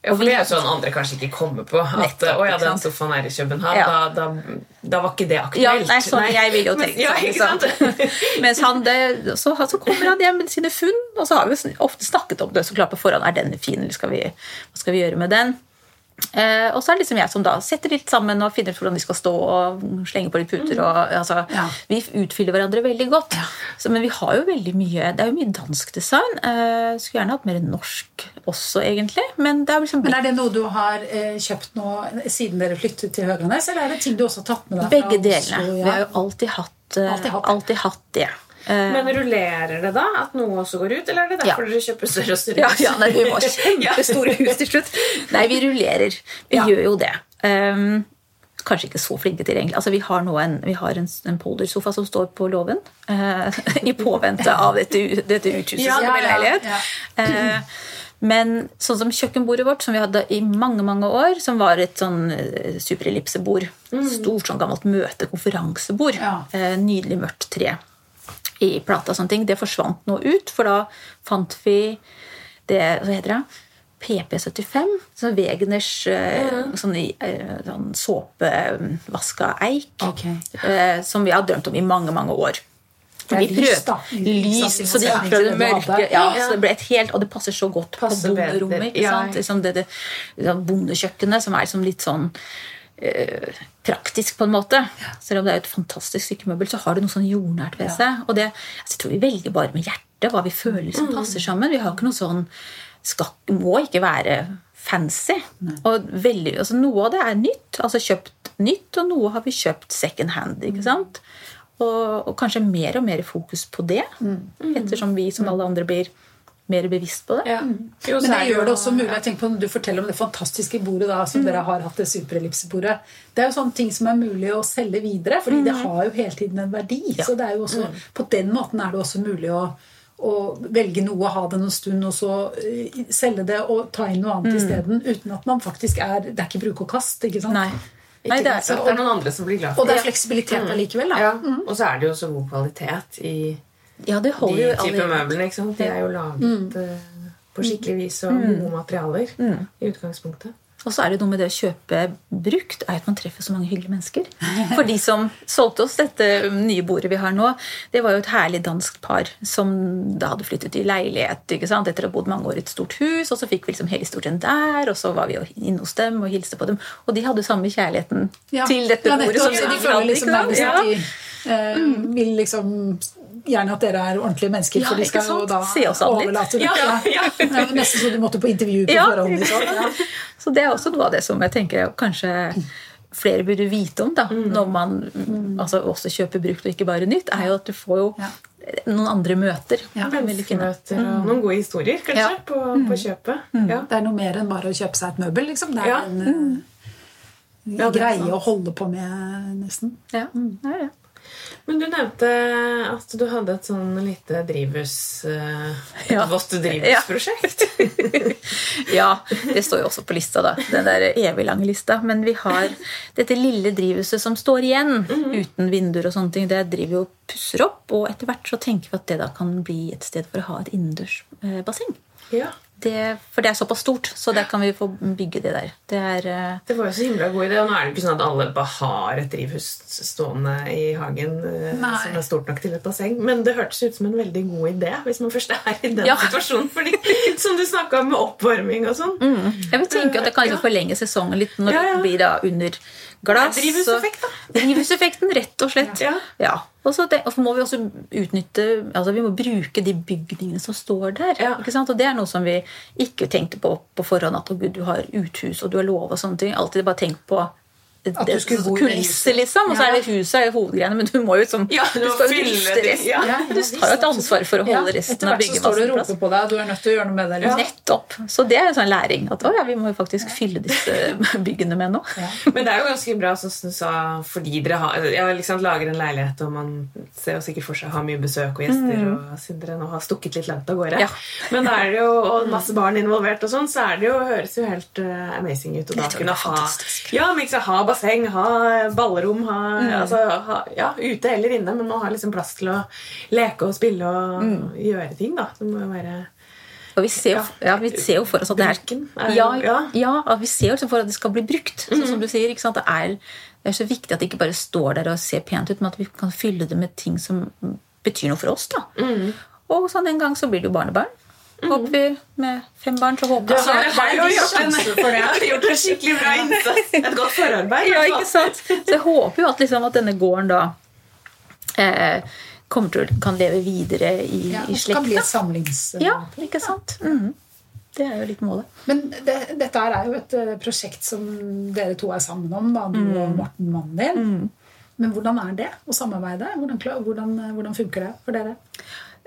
Ja, for det er jo sånn andre kanskje ikke kommer på. At Nettopp, å ja, den sofaen er i København. Ja. Da, da, da var ikke det aktuelt. Ja, nei, sånn, jeg vil jo [LAUGHS] Men- ja, sånn, ikke sant? sant? Mens han, det, så, så kommer han hjem med sine funn, og så har vi ofte snakket om det så klart på forhånd. Er denne fin, eller skal vi, hva skal vi gjøre med den? Eh, og så er det liksom jeg som da setter litt sammen og finner ut hvordan de skal stå og slenge på litt puter. Og, altså, Ja. Vi utfyller hverandre veldig godt. Så, men vi har jo veldig mye Det er jo mye dansk design. Eh, skulle gjerne hatt mer norsk også, egentlig. Men det er liksom Men er det noe du har eh, kjøpt nå siden dere flyttet til Høganes, eller er det ting du også har tatt med deg begge delene. Ja. Vi har jo alltid hatt, eh, Alltid hatt det. alltid hatt det. Eh, Men rullerer det da? At noe også går ut? Eller er det derfor Ja. dere kjøper større og større hus? ja nei, vi må [LAUGHS] kjempestore hus til slutt. Nei, vi rullerer. Vi Ja. gjør jo det. Um, kanskje ikke så flinke til egentlig. Altså, vi har nå en, har en, en poldersofa som står på låven eh, [LAUGHS] i påvente av dette, dette uthuset Ja, som ja, blir leilighet. ja. Eh, men sånn som kjøkkenbordet vårt, som vi hadde i mange mange år, som var et sånn superellipsebord. Mm. Stort, sånn gammelt møte-konferansebord. Ja. Eh, nydelig mørkt tre i plata og sånne ting. Det forsvant nå ut, for da fant vi det Hva heter det? PP75. Sånn Wegeners eh, sånn, eh, sånn såpevaska eik. Ok. Eh, som vi har drømt om i mange, mange år. Det er lys, prøvde lys, så de prøvde det mørke ja, så det ble et helt, Og det passer så godt Passer på bonderommet. ikke Ja, sant? ja. Liksom det, det, det bondekjøkkenet som er som litt sånn eh, praktisk, på en måte. Selv om det er et fantastisk stykkemøbel, så har det noe sånn jordnært ved seg. Og det, altså, jeg tror vi velger bare med hjertet hva vi føler som passer sammen. Vi har ikke noe sånn skal, Må ikke være fancy. Og veldig, altså, noe av det er nytt, altså kjøpt nytt, og noe har vi kjøpt second hand. ikke sant? Og, og kanskje mer og mer fokus på det, ettersom vi som alle andre blir mer bevisst på det. Ja. Jo, Men det er gjør det også mulig. jeg tenker på Når du forteller om det fantastiske bordet da, Mm. som dere har hatt, det superellipsebordet, det er jo sånne ting som er mulig å selge videre, fordi det Mm. har jo hele tiden en verdi. Så det er jo også, på den måten er det også mulig å, å velge noe, ha det noen stund, og så eh, selge det og ta inn noe annet isteden, uten at man faktisk er Det er ikke bruk og kast, ikke sant? Mm. Nei. Nei, det er, det er noen andre som blir glad for det Og det. er fleksibilitet allikevel, da. Ja. Og så er det jo så god kvalitet i ja, det de type møblene. ikke sant? De er jo laget mm. på skikkelig vis og gode materialer i utgangspunktet. Og så er det noe med det å kjøpe brukt, er at man treffer så mange hyggelige mennesker. For de som solgte oss dette nye bordet vi har nå, det var jo et herlig dansk par som da hadde flyttet i leilighet ikke sant? etter å ha bodd mange år i et stort hus. Og så fikk vi liksom hele historien der, og så var vi jo inne hos dem og hilste på dem. Og de hadde samme kjærligheten Ja. til dette Ja, bordet. som Så de føler liksom ikke sant? Ja. at de eh, vil liksom gjerne at dere er ordentlige mennesker, Ja, for de skal jo da overlate. Ja, ja. Jo nesten så du måtte på intervju på Ja, forhånd. Liksom. Så det er også noe av det som jeg tenker kanskje flere burde vite om da, når man altså, også kjøper brukt og ikke bare nytt, er jo at du får jo Ja. noen andre møter. Ja. Menneskemøter og noen gode historier, kanskje, Ja. på, på kjøpet. Ja. Det er noe mer enn bare å kjøpe seg et møbel. Liksom. Det er Ja. en eh, Ja, det er greie å holde på med, nesten. Ja, det er det. Men du nevnte at du hadde et sånn lite drivhus uh, Et Ja. vått drivhusprosjekt. [LAUGHS] Ja, det står jo også på lista, da. Den der evig lange lista. Men vi har dette lille drivhuset som står igjen uten vinduer og sånne ting. Det driver jo og pusser opp, og etter hvert så tenker vi at det da kan bli et sted for å ha et innendørs eh, basseng. ja. Det, for det er såpass stort, så der kan vi få bygge det der. Det er eh, Det var jo så himla god idé. Og nå er det ikke sånn at alle bare har et drivhus stående i hagen eh, Nei. som er stort nok til et basseng. Men det hørtes ut som en veldig god idé hvis man først er i den Ja. situasjonen. Fordi, [LAUGHS] som du snakka om med oppvarming og sånn. Jeg vil tenke at det kan liksom forlenge sesongen litt når Ja, ja. det blir da under glass. Drivhuseffekt, da. [LAUGHS] Drivhuseffekten, rett og slett. Ja. Og så det, og så må vi også utnytte altså Vi må bruke de bygningene som står der. Ja. Og det er noe som vi ikke tenkte på på forhånd. At oh, gud, du har uthus og du har lov og sånne ting. Alltid bare tenk på At du skulle bo i det kulisser, huset. liksom. Og så er det huset er jo hovedgreiene, men du må jo liksom Ja, du du skal jo det, resten. ja. Du har jo et ansvar for å holde resten Etter av hvert så står du og roper på deg, og du er nødt til å gjøre noe med det. Liksom. Nettopp. Så det er en sånn læring. At å, ja, vi må jo faktisk fylle disse [LAUGHS] byggene med noe. Men det er jo ganske bra, sånn som du sa, fordi dere har, ja, liksom lager en leilighet, og man ser jo sikkert for seg å ha mye besøk og gjester, og siden dere nå har stukket litt langt av gårde. Ja. Men da er det jo og masse barn involvert, og sånn, så er det jo, høres jo helt uh, amazing ut. Og da kunne ha, ja, men ikke ha basseng, ha ballrom, ha, altså, ha ja, ute eller inne, men man har liksom plass til å leke og spille og gjøre ting, da. Det må jo være Og vi ser, jo, ja, vi ser jo for oss at det er, ja, ja. vi ser jo liksom for at det skal bli brukt. Sånn som du sier? Det, er, det er så viktig at det ikke bare står der og ser pent ut, men at vi kan fylle det med ting som betyr noe for oss. da. Og sånn en gang så blir det jo barnebarn. Håper vi med fem barn, så håper jeg Dere har jo gjort en, [LAUGHS] gjort en skikkelig bra innsats. Et godt forarbeid. Ja, ikke sant? Så jeg håper jo at, liksom, at denne gården da eh, kommer til å kan leve videre i, Ja, i slekta. kan bli et samlings... Ja, ikke sant? Mm. Det er jo litt målet. Men det, dette er jo et eh, prosjekt som dere to er sammen om, da, du Mm. og Morten, mannen din. Men hvordan er det å samarbeide? Hvordan, hvordan, eh, hvordan funker det for dere?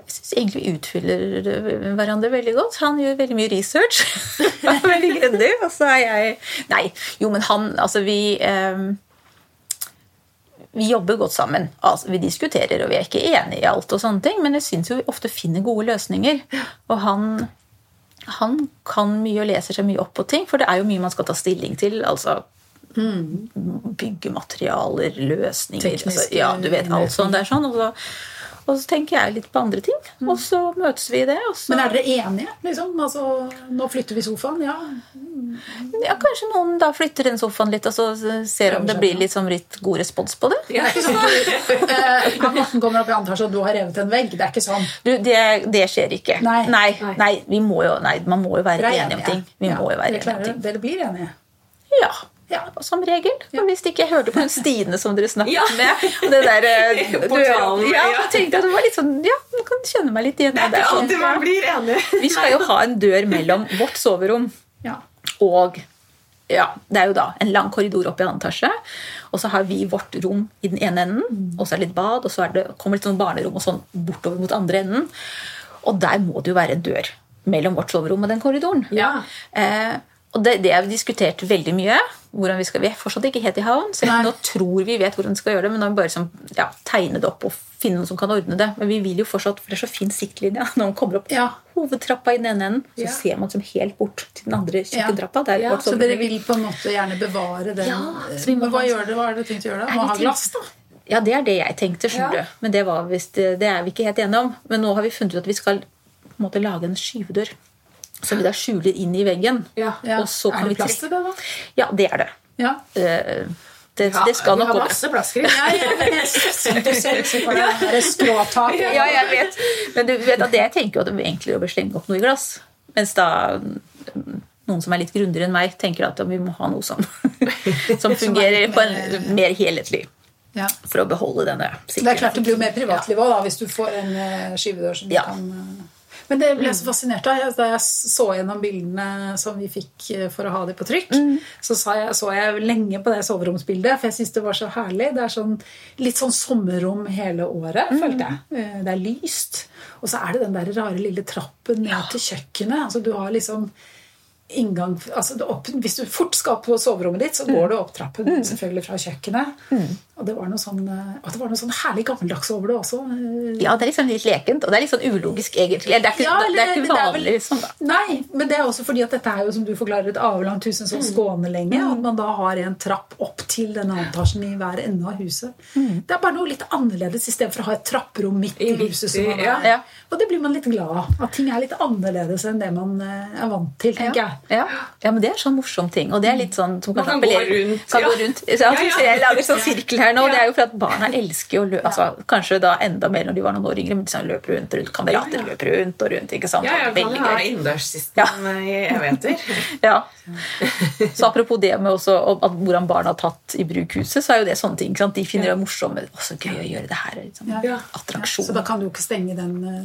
Jeg syns egentlig vi utfyller hverandre veldig godt. Han gjør veldig mye research. [LAUGHS] Er veldig grundig. Og så er jeg Nei, jo, men han Altså, vi eh, Vi jobber godt sammen. Altså, vi diskuterer, og vi er ikke enige i alt, og sånne ting, men jeg syns vi ofte finner gode løsninger. Og han han kan mye og leser seg mye opp på ting, for det er jo mye man skal ta stilling til. altså Byggematerialer, løsninger altså, Ja, du vet alt sånt. Det er sånn og, så, Og så tenker jeg litt på andre ting, og så møtes vi i det. Men er dere enige? liksom? Altså, nå flytter vi sofaen, ja. ja, kanskje noen da flytter den sofaen litt, og så ser om det blir litt, sånn litt god respons på det. [LAUGHS] Eh, han Morten kommer opp i andre etasje, og du har revet en vegg. Det er ikke sånn. Du, det, det skjer ikke. Nei. Nei, nei, vi må jo, nei, man må jo være enige om ting. Vi Ja, må jo være enige om ting. Dere blir enige. Ja. Ja. Som regel. Ja. hvis ikke jeg hørte på hun Stine som dere snakket Ja. med og det der, [LAUGHS] du, ja, ja. jeg tenkte at det var litt sånn Ja, man kan kjenne meg litt igjen. Det er ikke alltid man blir enig. [LAUGHS] Vi skal jo ha en dør mellom vårt soverom Ja. og ja, Det er jo da en lang korridor opp i annen etasje. Og så har vi vårt rom i den ene enden, og så er det litt bad, og så er det, kommer litt sånn barnerom og sånn bortover mot andre enden. Og der må det jo være en dør mellom vårt soverom og den korridoren. Ja. Eh, og det, det har vi diskutert veldig mye. Hvordan Vi skal, vi er fortsatt ikke helt i havn, selv om nå tror vi vet hvordan vi skal gjøre det. Men nå må vi bare som, ja, tegne det opp og finne noen som kan ordne det. Men vi vil jo fortsatt, for det er så fin siktlinje [LAUGHS] når man kommer opp Ja. hovedtrappa i den ene enden, så Ja. ser man som helt bort til den andre kjøkkentrappa. Ja, Så dere vil på en måte gjerne bevare den må Men hva gjør det, Hva er det du tenkt å gjøre da? Må ha glass, da? Ja, det er det jeg tenkte, skjønner du. Men det, var visst, det er vi ikke helt enige om. Men nå har vi funnet ut at vi skal på en måte lage en skyvedør. Som vi da skjuler inn i veggen. Ja. Ja. Og så kan er det plass til det, da? Ja, det er det. Ja. Uh, Det, Ja, det skal vi har masse plasser. Ja. Ja, du ser ut som for det skråtaket. Ja, jeg vet. Men du vet at det jeg tenker at det er enklere å slenge opp noe i glass. Mens da mm, noen som er litt grundigere enn meg, tenker at vi må ha noe som, [LAUGHS] som fungerer på en mer helhetlig. Ja. For å beholde denne Det er klart det blir jo mer privatliv òg, hvis du får en eh, skyvedør som du Ja. kan eh, Men det ble jeg så fascinert av. Da jeg så gjennom bildene som vi fikk eh, for å ha det på trykk, så sa jeg, så jeg lenge på det soveromsbildet, for jeg syns det var så herlig. Det er sånn, litt sånn sommerrom hele året, følte jeg. Eh, Det er lyst. Og så er det den der rare lille trappen ned til kjøkkenet. Altså, du har liksom inngang altså opp, Hvis du fort skal på soverommet ditt, så går du opp trappen selvfølgelig fra kjøkkenet. Og det var noe sånn, eh, det var noe sånn herlig gammeldags over det også. eh. Ja, det er liksom litt lekent, og det er litt sånn ulogisk, egentlig. Det er ikke, Ja, det er ikke vanlig det er vel- liksom. da. Nei, men det er også fordi at dette er jo som du forklarer et avlangt hus, en sånn skånelenge. At man da har en trapp opp til denne etasjen i hver ende av huset. Det er bare noe litt annerledes istedenfor å ha et trapperom midt i huset. Som man er. ja. Ja. Og det blir man litt glad av. At ting er litt annerledes enn det man eh, er vant til, tenker jeg. Ja. ja, men det er sånn morsom ting. Og det er litt sånn som Man kan, kan gå rundt, Kan ja. gå rundt. Så Jeg lager sånn sirkel her nå. Ja. Det er jo for at barna elsker å løpe. Altså, kanskje da enda mer når de var noen år yngre, men sånn løper rundt, rundt kamerater Ja, ja. løper rundt og rundt. ikke sant? Ja, jeg kan ha innendørssisten Ja. i evigheter. [LAUGHS] Ja. Så apropos det med også, at hvordan barna har tatt i bruk huset, så er jo det sånne ting. sant? De finner det morsomme. Å, så gøy å gjøre det her. Liksom. Ja. Attraksjon. Så da kan du jo ikke stenge den eh,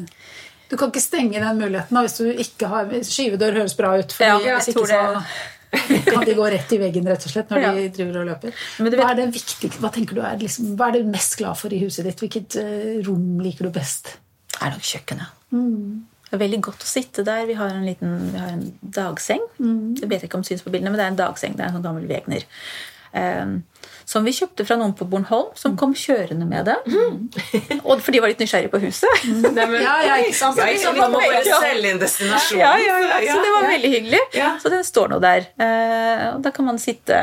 Du kan ikke stenge den muligheten da, hvis du ikke har Skyvedør høres bra ut, for Ja, hvis ikke så [LAUGHS] kan de gå rett i veggen rett og slett når Ja. de driver og løper. Men du hva, er det viktigste, hva tenker du er liksom, hva er du mest glad for i huset ditt? Hvilket eh, rom liker du best? Det er nok kjøkkenet. Det er veldig godt å sitte der. Vi har en liten vi har en dagseng. Jeg vet ikke om det syns på bildene, men det er en dagseng. Det er en sånn gammel Wegner. Um, som vi kjøpte fra noen på Bornholm, som kom kjørende med det. Og For de var litt nysgjerrige på huset. [LAUGHS] Nei, men, Ja, ja, ikke sant? Ja, ikke? Man må bare selge inn destinasjonen. Ja, ja, ja. Så det var veldig hyggelig. Ja. Så den står nå der. Eh, og da kan man sitte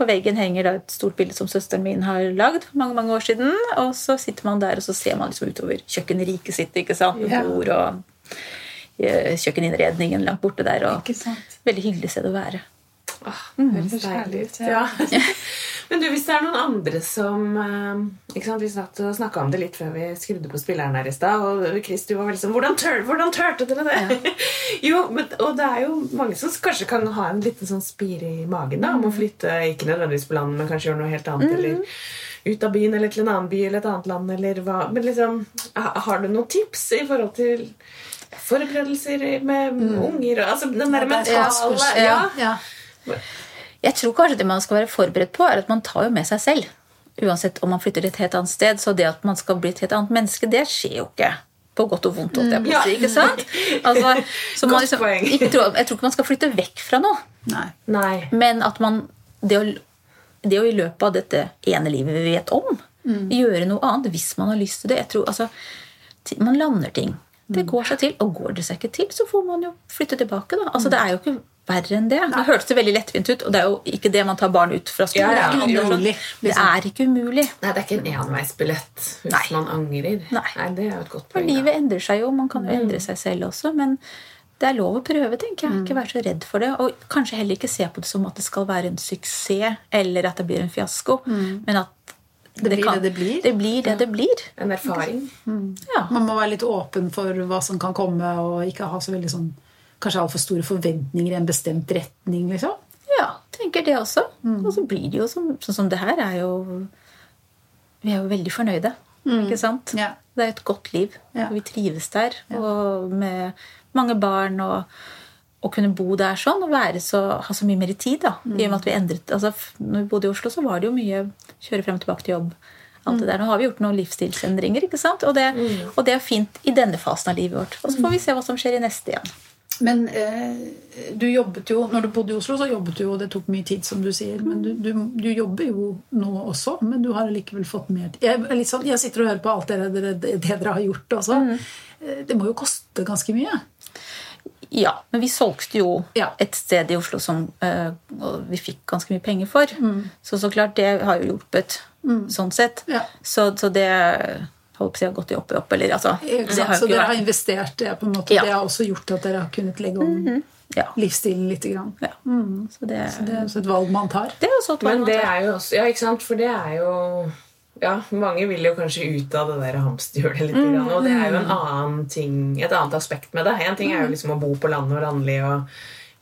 På veggen henger da et stort bilde som søsteren min har lagd for mange mange år siden. Og så sitter man der, og så ser man liksom utover kjøkkenriket sitt. ikke sant? Med Ja. bord og eh, kjøkkeninnredningen langt borte der. Og Ikke sant? veldig hyggelig sted å være. Høres deilig ut. Ja. [LAUGHS] Men du, hvis det er noen andre som eh, ikke sant, Vi satt og snakka om det litt før vi skrudde på spilleren her i stad. Og Chris, du var veldig sånn Hvordan, tør, hvordan tørte dere det? [LAUGHS] jo, men, Og det er jo mange som kanskje kan ha en liten sånn spire i magen da, om å flytte, ikke nødvendigvis på landet, men kanskje gjøre noe helt annet. Eller ut av byen eller til en annen by eller et annet land. Eller hva. Men liksom, har du noen tips i forhold til forberedelser med unger? Altså den der er mentale ja, ja. ja. Jeg tror kanskje det man skal være forberedt på, er at man tar jo med seg selv. Uansett om man flytter til et helt annet sted. Så det at man skal bli et helt annet menneske, det skjer jo ikke. På godt og vondt, holdt jeg på å si. Ikke sant? Altså, [LAUGHS] så man liksom, poeng. ikke tror, jeg tror ikke man skal flytte vekk fra noe. Nei. Nei. Men at man det å, det å i løpet av dette ene livet vi vet om, gjøre noe annet hvis man har lyst til det. Jeg tror, altså, Man lander ting. Det går seg til. Og går det seg ikke til, så får man jo flytte tilbake. da. Altså, det er jo ikke verre enn det. Nå hørtes det veldig lettvint ut, og det er jo ikke det man tar barn ut fra skolen. Ja, ja, Det er ikke umulig, Det liksom. er ikke umulig. Nei, det er ikke en enveisbillett hvis Nei. man angrer. Nei. Det er jo et godt poeng. For livet endrer seg jo. Man kan jo endre seg selv også. Men det er lov å prøve, tenker jeg. Ikke være så redd for det. Og kanskje heller ikke se på det som at det skal være en suksess, eller at det blir en fiasko. Men at Det blir det det blir. Det blir det det blir. En erfaring. Ja. Man må være litt åpen for hva som kan komme, og ikke ha så veldig sånn Kanskje altfor store forventninger i en bestemt retning, liksom. Ja, tenker det også. Og så blir det jo som, sånn som det her er jo Vi er jo veldig fornøyde. Ikke sant? Ja. Det er et godt liv. Ja. Vi trives der. Og med mange barn og å kunne bo der sånn og være så, ha så mye mer tid. da, i og med at vi endret, altså når vi bodde i Oslo, så var det jo mye kjøre frem og tilbake til jobb. alt det der. Nå har vi gjort noen livsstilsendringer, ikke sant? Og det, og det er fint i denne fasen av livet vårt. Og så får vi se hva som skjer i neste igjen. Men eh, du jobbet jo, når du bodde i Oslo, så jobbet du jo, det tok mye tid, som du sier. Men du, du, du jobber jo nå også, men du har likevel fått mer. Jeg, sånn, jeg sitter og hører på alt det dere, det, det dere har gjort også. Mm. Det må jo koste ganske mye. Ja, men vi solgte jo Ja. et sted i Oslo som uh, vi fikk ganske mye penger for. Så så klart, det har jo hjulpet sånn sett. Ja. Så, så det holdt på å si har gått i opp i opp. Eller, altså, har Så ikke dere har investert det på en måte. Ja. Det har også gjort at dere har kunnet legge om ja. livsstilen litt. Grann. ja. Så det, Det er også et valg man tar. det er også et valg Men det er jo også Ja, ikke sant? For det er jo ja, Mange vil jo kanskje ut av det der hamsterhjulet litt. Mm, grann, Og det er jo en annen ting, et annet aspekt med det. En ting Mm. er jo liksom å bo på landet og landlig og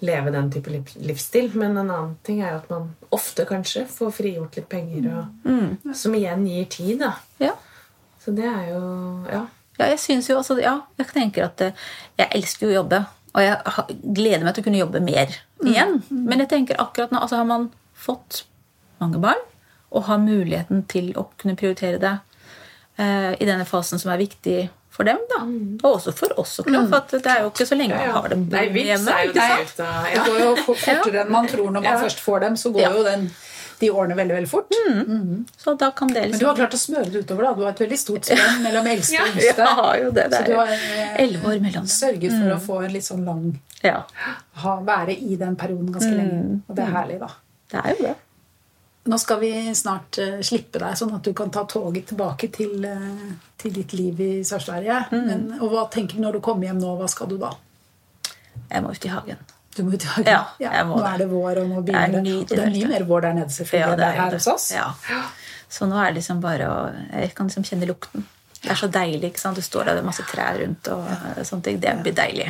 leve den type livsstil. Men en annen ting er at man ofte kanskje får frigjort litt penger, og, som igjen gir tid. da. ja. Så det er jo Ja. Ja, jeg synes jo også, ja, jeg tenker at eh, jeg elsker jo å jobbe. Og jeg gleder meg til å kunne jobbe mer igjen. Men jeg tenker akkurat nå altså har man fått mange barn og har muligheten til å kunne prioritere det eh, i denne fasen som er viktig for dem. da. Og også for oss, så klart. For at det er jo ikke så lenge man har dem Nei, vips hjemme. er jo det ut Det går jo fortere enn man tror når man Ja. først får dem. Så går Ja. jo den, de årene veldig veldig fort. Så da kan det Men du liksom har klart å smøre det utover. da. Du har et veldig stort [LAUGHS] spenn mellom eldste og Ja, yngste. jeg har jo det. Det Så du har eh, år mellom sørget for å få en litt sånn lang Ja, ha, Være i den perioden ganske lenge. Og det er herlig, da. det er jo det. Nå skal vi snart uh, slippe deg, sånn at du kan ta toget tilbake til, uh, til ditt liv i Sør-Sverige. Mm. Og hva tenker du når du kommer hjem nå? Hva skal du da? Jeg må ut i hagen. Du må ut i hagen. Ja, må nå er det vår, og nå Det er begynner det. Og det er mye mer vår der nede, selvfølgelig, Ja, enn det er her hos oss. Ja. Så nå er det liksom bare å Jeg kan liksom kjenne lukten. Det er så deilig. ikke sant? Du står der, det er masse trær rundt, og eh, sånne ting. Det blir deilig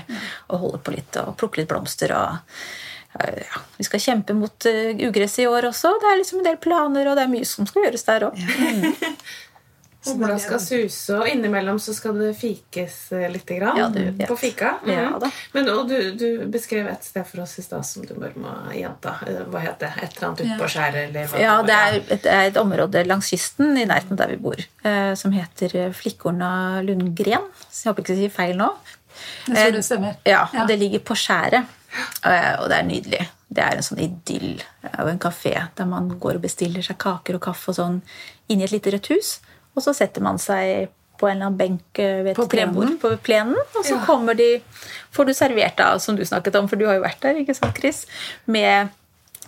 å holde på litt og plukke litt blomster. og eh, ja, Vi skal kjempe mot uh, ugress i år også. Det er liksom en del planer, og det er mye som skal gjøres der òg. [LAUGHS] Sola skal suse, og innimellom så skal det fikes eh, litt grann, Ja, du på fika. Ja, Mhm. da. Men og du, du beskrev et sted for oss i stad som du bare må gjenta. Eh, Hva het det? Et eller annet ute på skjæret? Ja, det er, et, det er et område langs kysten i nærheten der vi bor, eh, som heter Flikkorna Lundgren. Så jeg håper ikke jeg sier feil nå. Jeg tror det stemmer. Ja, Ja. og det ligger på skjæret. Og det er nydelig. Det er en sånn idyll og en kafé der man går og bestiller seg kaker og kaffe og sånn inni et lite rødt hus. Og så setter man seg på en eller annen benk eh, ved et På trebord på plenen, og så kommer de Får du servert da, som du snakket om, for du har jo vært der, ikke sant, Chris? Med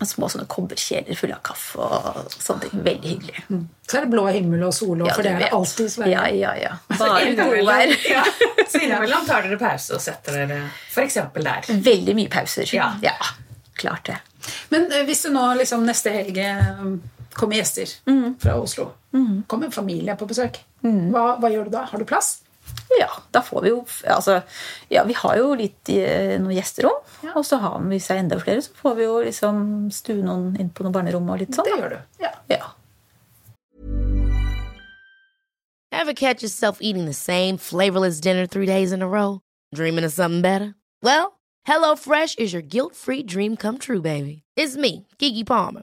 små sånne kobberkjeler fulle av kaffe og sånne ting. Veldig hyggelig. Så er det blå himmel og sol, Ja, for det er det alltid i Sverige. Ja, ja, ja. [LAUGHS] Bare godvær. Ja, [LAUGHS] så innimellom tar dere pause og setter dere f.eks. der. Veldig mye pauser. Ja. ja klart det. Men eh, hvis du nå liksom neste helg eh, kommer gjester Mm. fra Oslo, kommer en familie på besøk, hva, hva gjør du da? Har du plass? Ja, da får vi jo altså, Ja, vi har jo litt eh, noen gjesterom. Og så har vi seg enda flere, så får vi jo liksom stue noen inn på noen barnerom og litt sånn. Det gjør du. Ja. Ja. Ever catch yourself eating the same flavorless dinner three days in a row? Dreaming of something better? Well, HelloFresh is your guilt-free dream come true, baby. It's me, Kiki Palmer.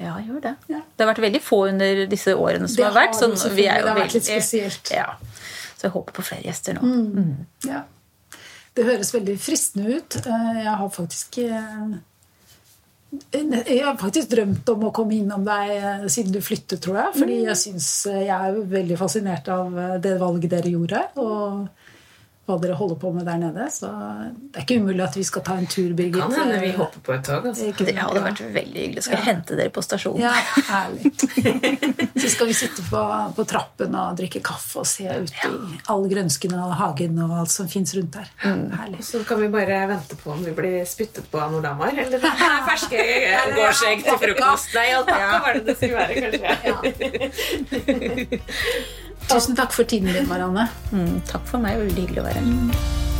Ja, jeg gjør det. Ja. Det har vært veldig få under disse årene som Det har vært. Så vi er jo Det har vært litt spesielt. Ja. Så jeg håper på flere gjester nå. Ja. Det høres veldig fristende ut. Eh, Jeg har faktisk eh, jeg har faktisk drømt om å komme innom deg eh, siden du flyttet, tror jeg. Fordi jeg synes eh, jeg er veldig fascinert av det valget dere gjorde. Og hva dere holder på med der nede. Så det er ikke umulig at vi skal ta en tur, Birgit. Kan hende vi hopper på et tog. Altså. Det hadde vært veldig hyggelig. Skal jeg hente dere på stasjonen? Ja, herlig. Så skal vi sitte på, på trappen og drikke kaffe og se ut i alle grønskene og hagen og alt som fins rundt der. Herlig. Så kan vi bare vente på om vi blir spyttet på av Nordamar. Eller [LAUGHS] det er ferske gårdsegg til frokost. Nei, alpakka var det det skulle være, kanskje. [LAUGHS] Tusen takk for tiden din, Marianne. Mm, takk for meg. Veldig hyggelig å være her.